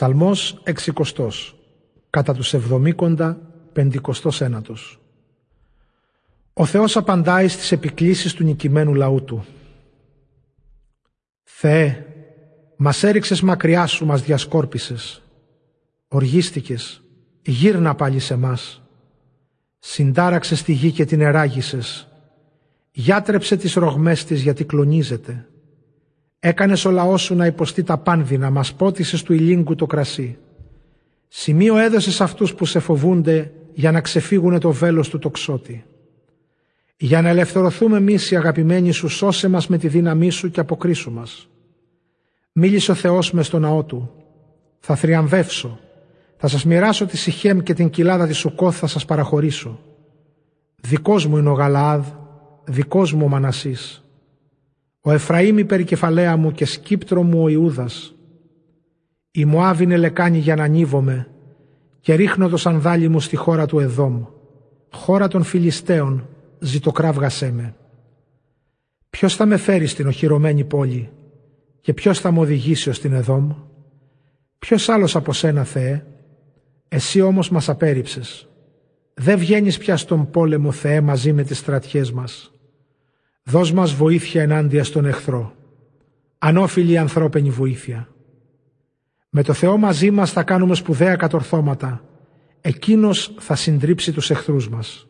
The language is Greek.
Ψαλμός εξικοστός, κατά τους εβδομήκοντα πεντηκοστός ένατος. Ο Θεός απαντάει στις επικλήσεις του νικημένου λαού του. Θεέ, μας έριξες μακριά σου, μας διασκόρπισες. Οργίστηκες, γύρνα πάλι σε μας. Συντάραξες τη γη και την εράγησες. Γιάτρεψε τις ρογμές της γιατί κλονίζεται. Έκανες ο λαός σου να υποστεί τα πάνδυνα, μας πότισες του ηλίγκου το κρασί. Σημείο έδωσες αυτούς που σε φοβούνται για να ξεφύγουνε το βέλος του τοξότη. Για να ελευθερωθούμε εμείς οι αγαπημένοι σου, σώσε μας με τη δύναμή σου και αποκρίσου μας. Μίλησε ο Θεός μες στο ναό του. Θα θριαμβεύσω. Θα σας μοιράσω τη Σιχέμ και την κοιλάδα της Σουκόθ θα σας παραχωρήσω. Δικός μου είναι ο Γαλαάδ, δικός μου ο Μανασής. Ο Εφραήμ η περικεφαλαία μου και σκύπτρο μου ο Ιούδας. Η Μωάβ είναι λεκάνη για να ανίβομαι και ρίχνω το σανδάλι μου στη χώρα του Εδόμ, χώρα των Φιλιστέων, ζητοκράβγασέ με. Ποιος θα με φέρει στην οχυρωμένη πόλη και ποιος θα μου οδηγήσει ως την Εδόμ; Ποιος άλλος από σένα Θεέ, εσύ όμως μας απέριψες. Δεν βγαίνεις πια στον πόλεμο Θεέ μαζί με τις στρατιές μας. Δώσ' μας βοήθεια ενάντια στον εχθρό. Ανώφιλη ανθρώπινη βοήθεια. Με το Θεό μαζί μας θα κάνουμε σπουδαία κατορθώματα. Εκείνος θα συντρίψει τους εχθρούς μας.